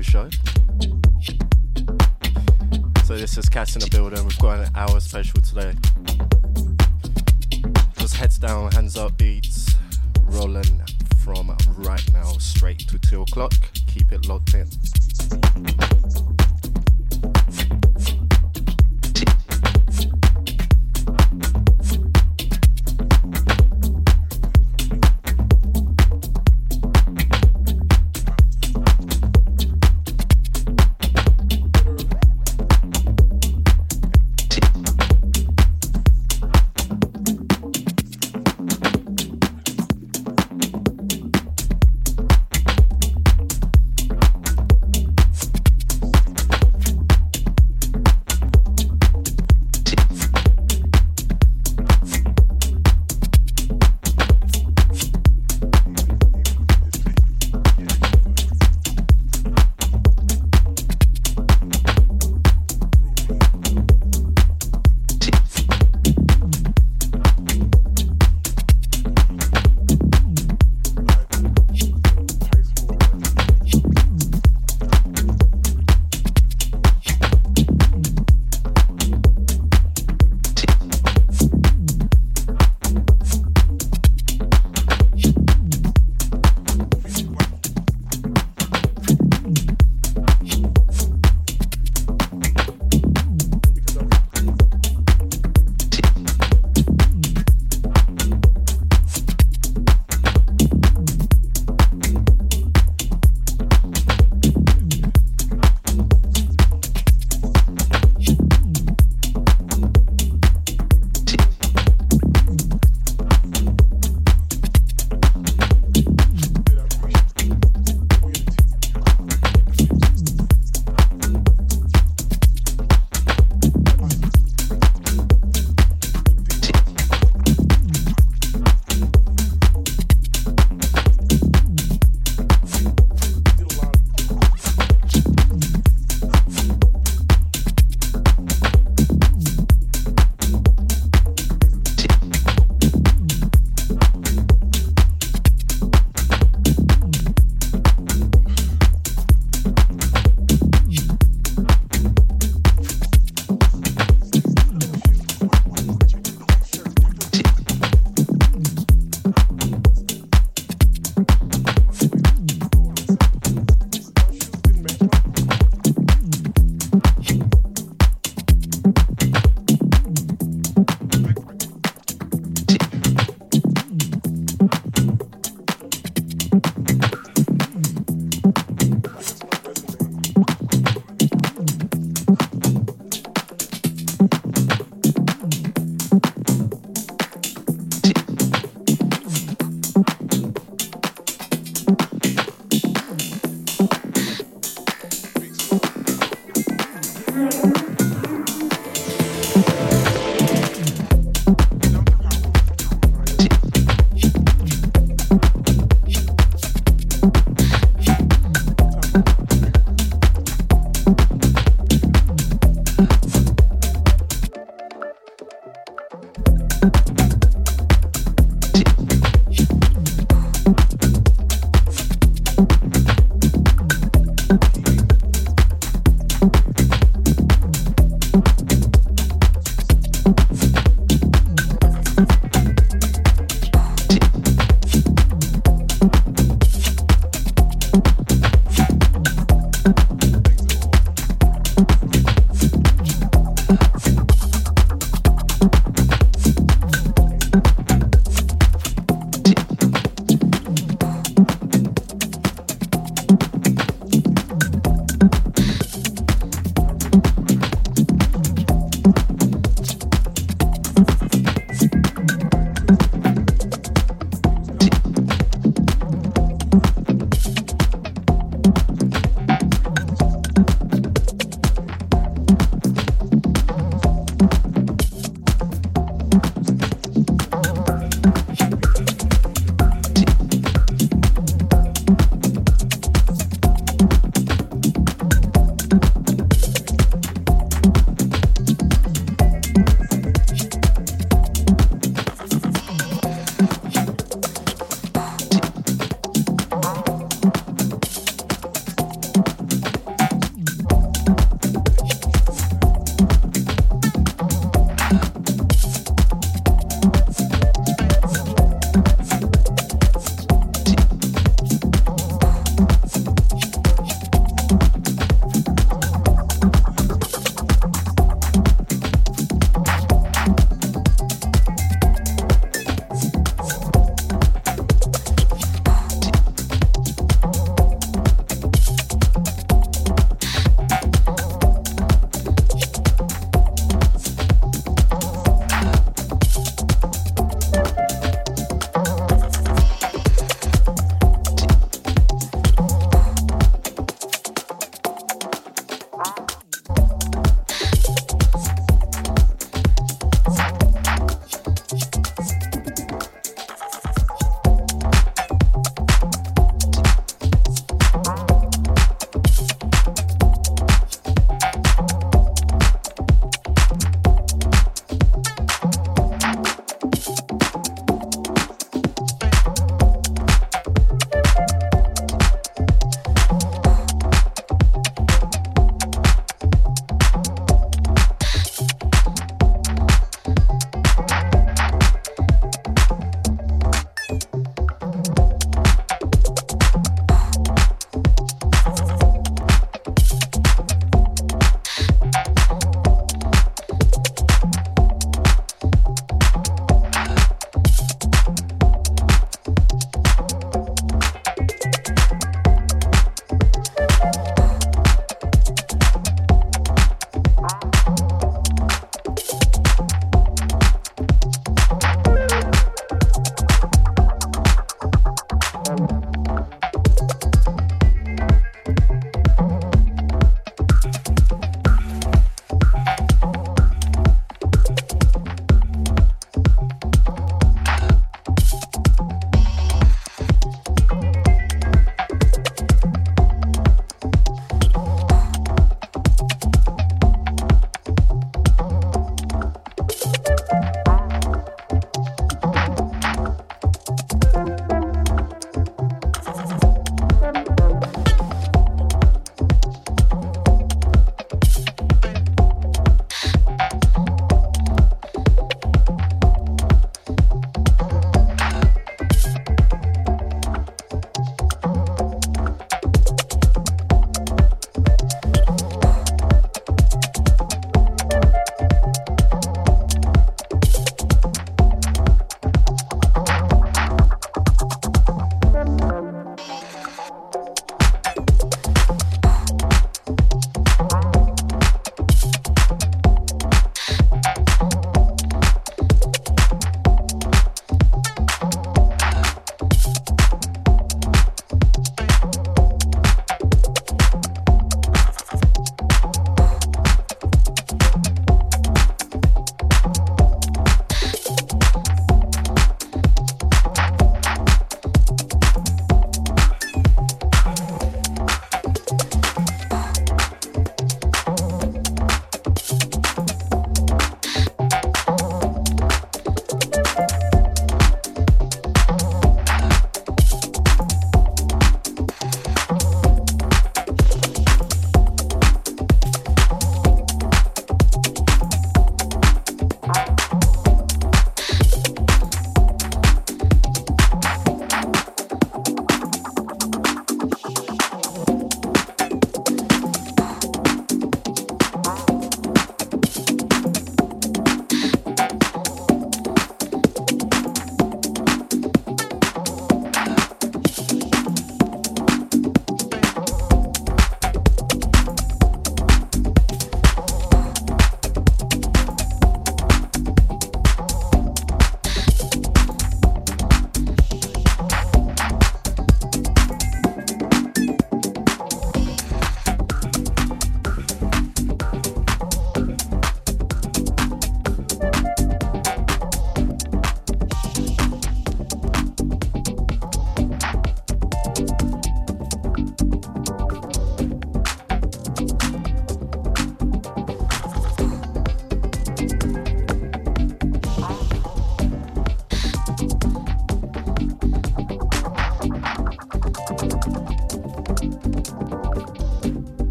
Show. So this is Kas in the building. We've got an hour special today. Just heads down, hands up beats, rolling from right now straight to two o'clock. Keep it locked in.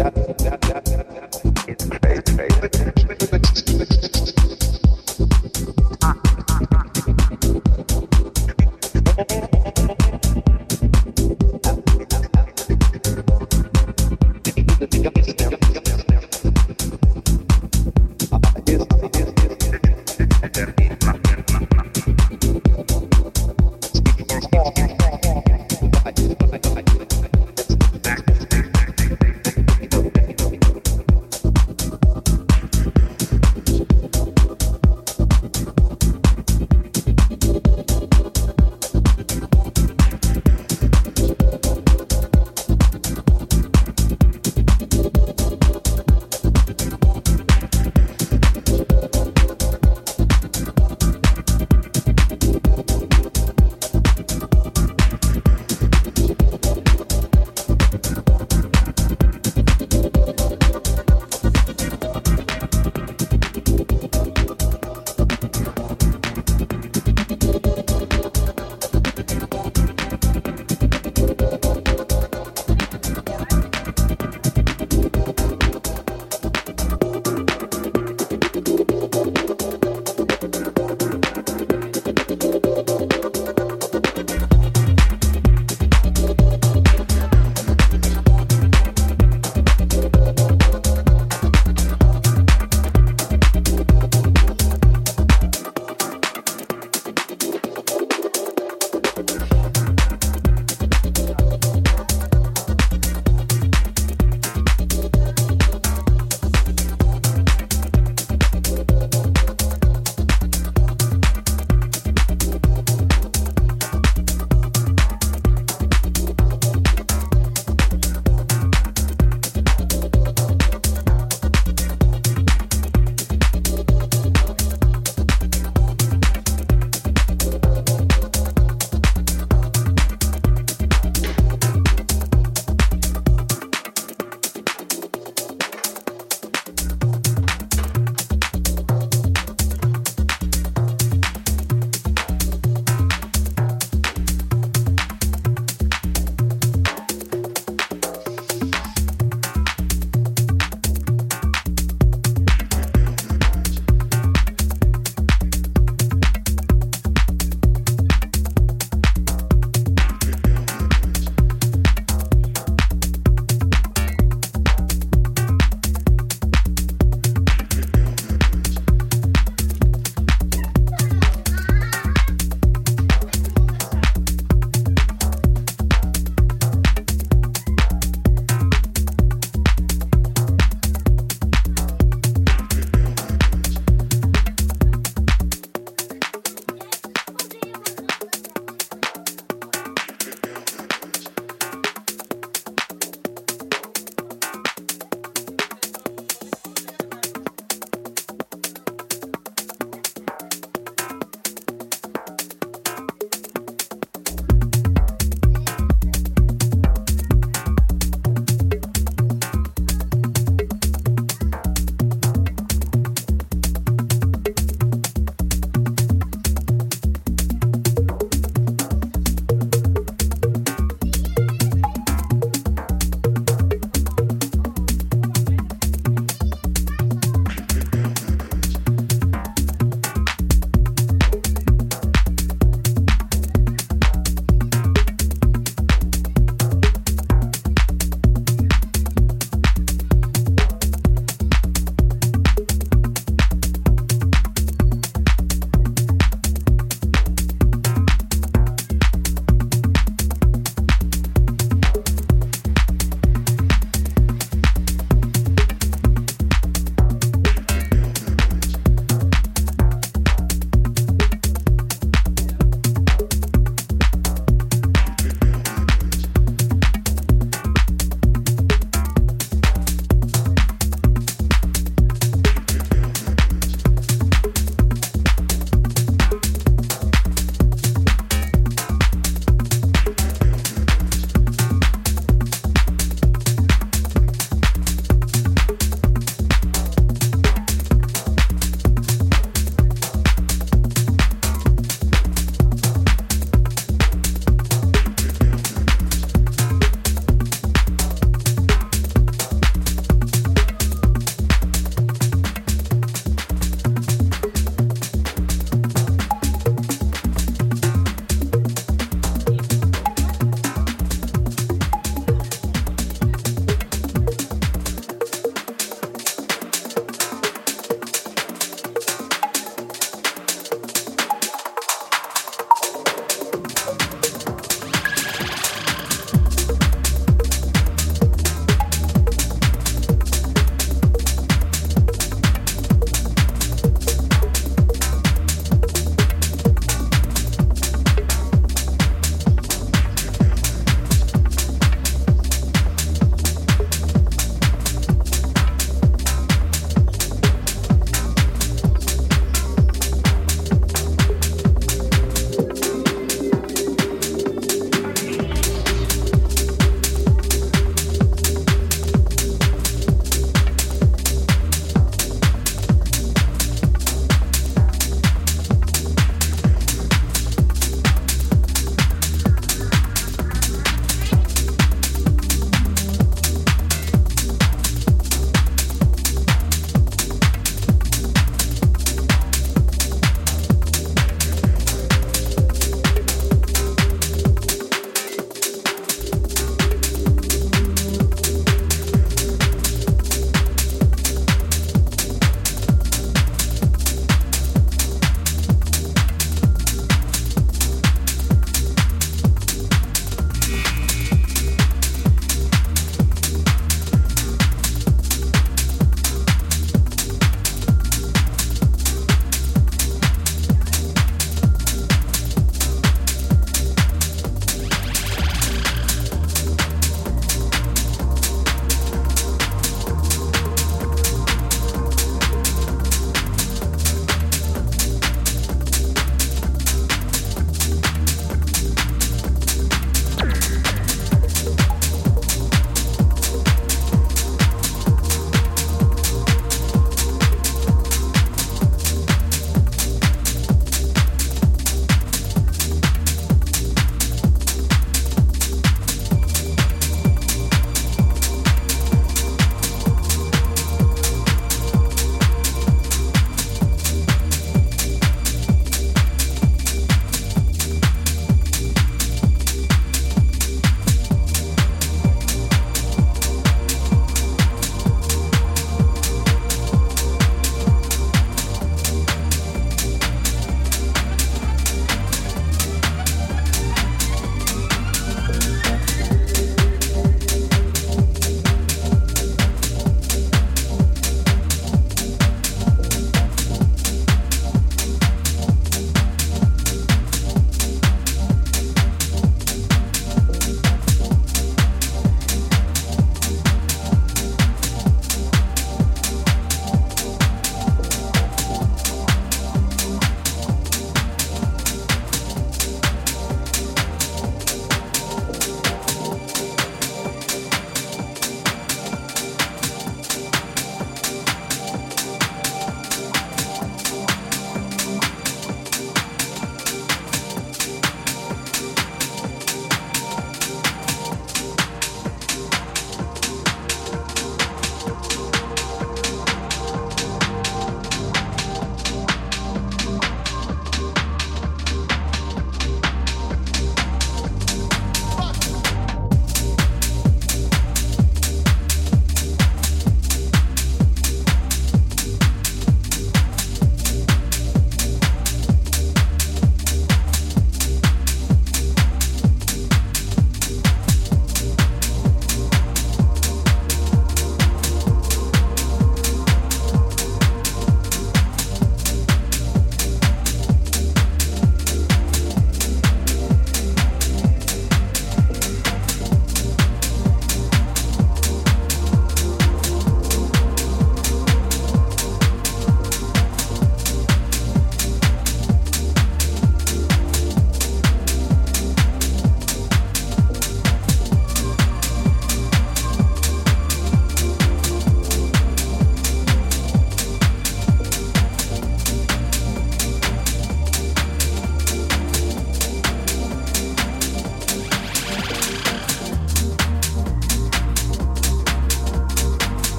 It's face to face.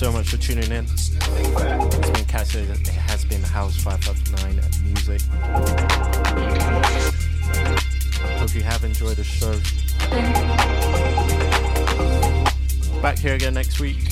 So much for tuning in. It's been Kas. It has been House 559 Music. Hope you have enjoyed the show. Back here again next week.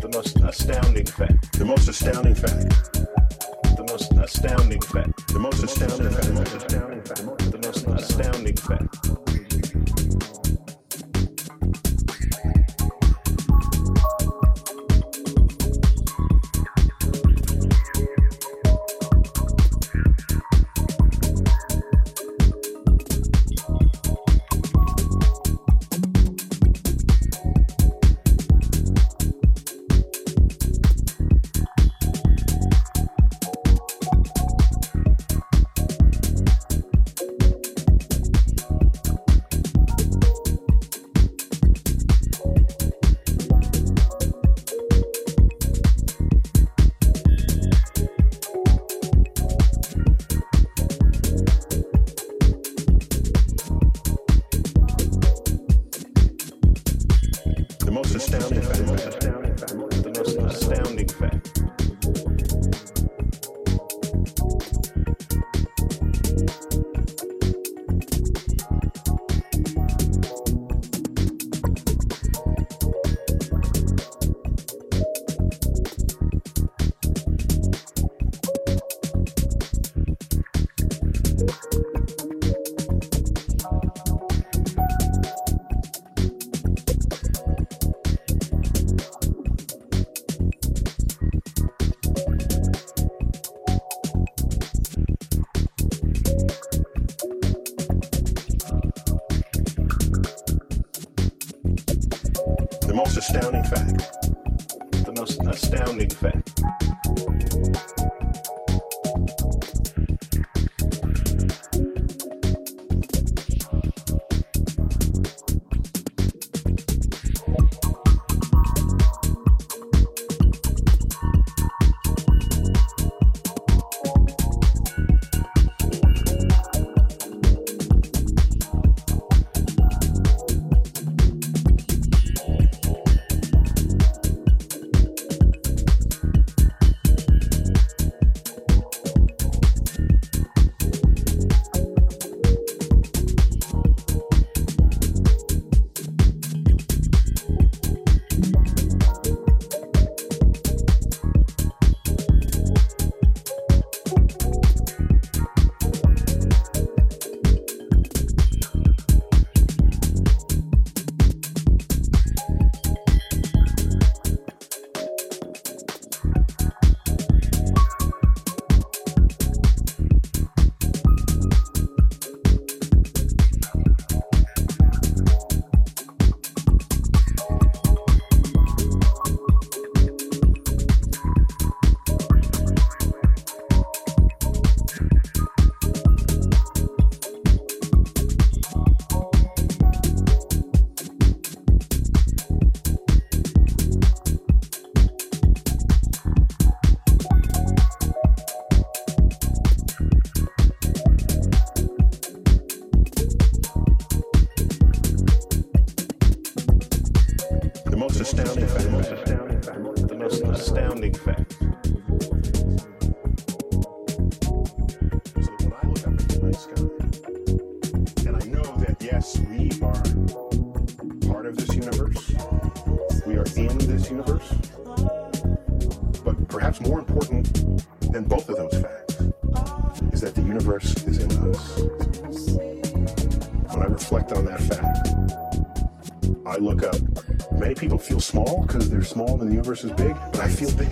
The most astounding fact. The most astounding fact. The most astounding fact. The most astounding fact. The most astounding fact. The most astounding fact. Small because they're small and the universe is big, but I feel big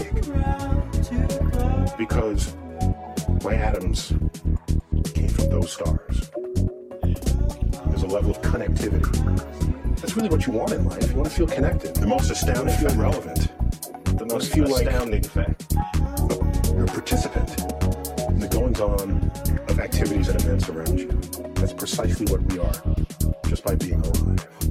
because my atoms came from those stars. There's a level of connectivity. That's really what you want in life. You want to feel connected. The most astounding, feel relevant. The most feel astounding fact. You're a participant in the goings on of activities and events around you. That's precisely what we are, just by being alive.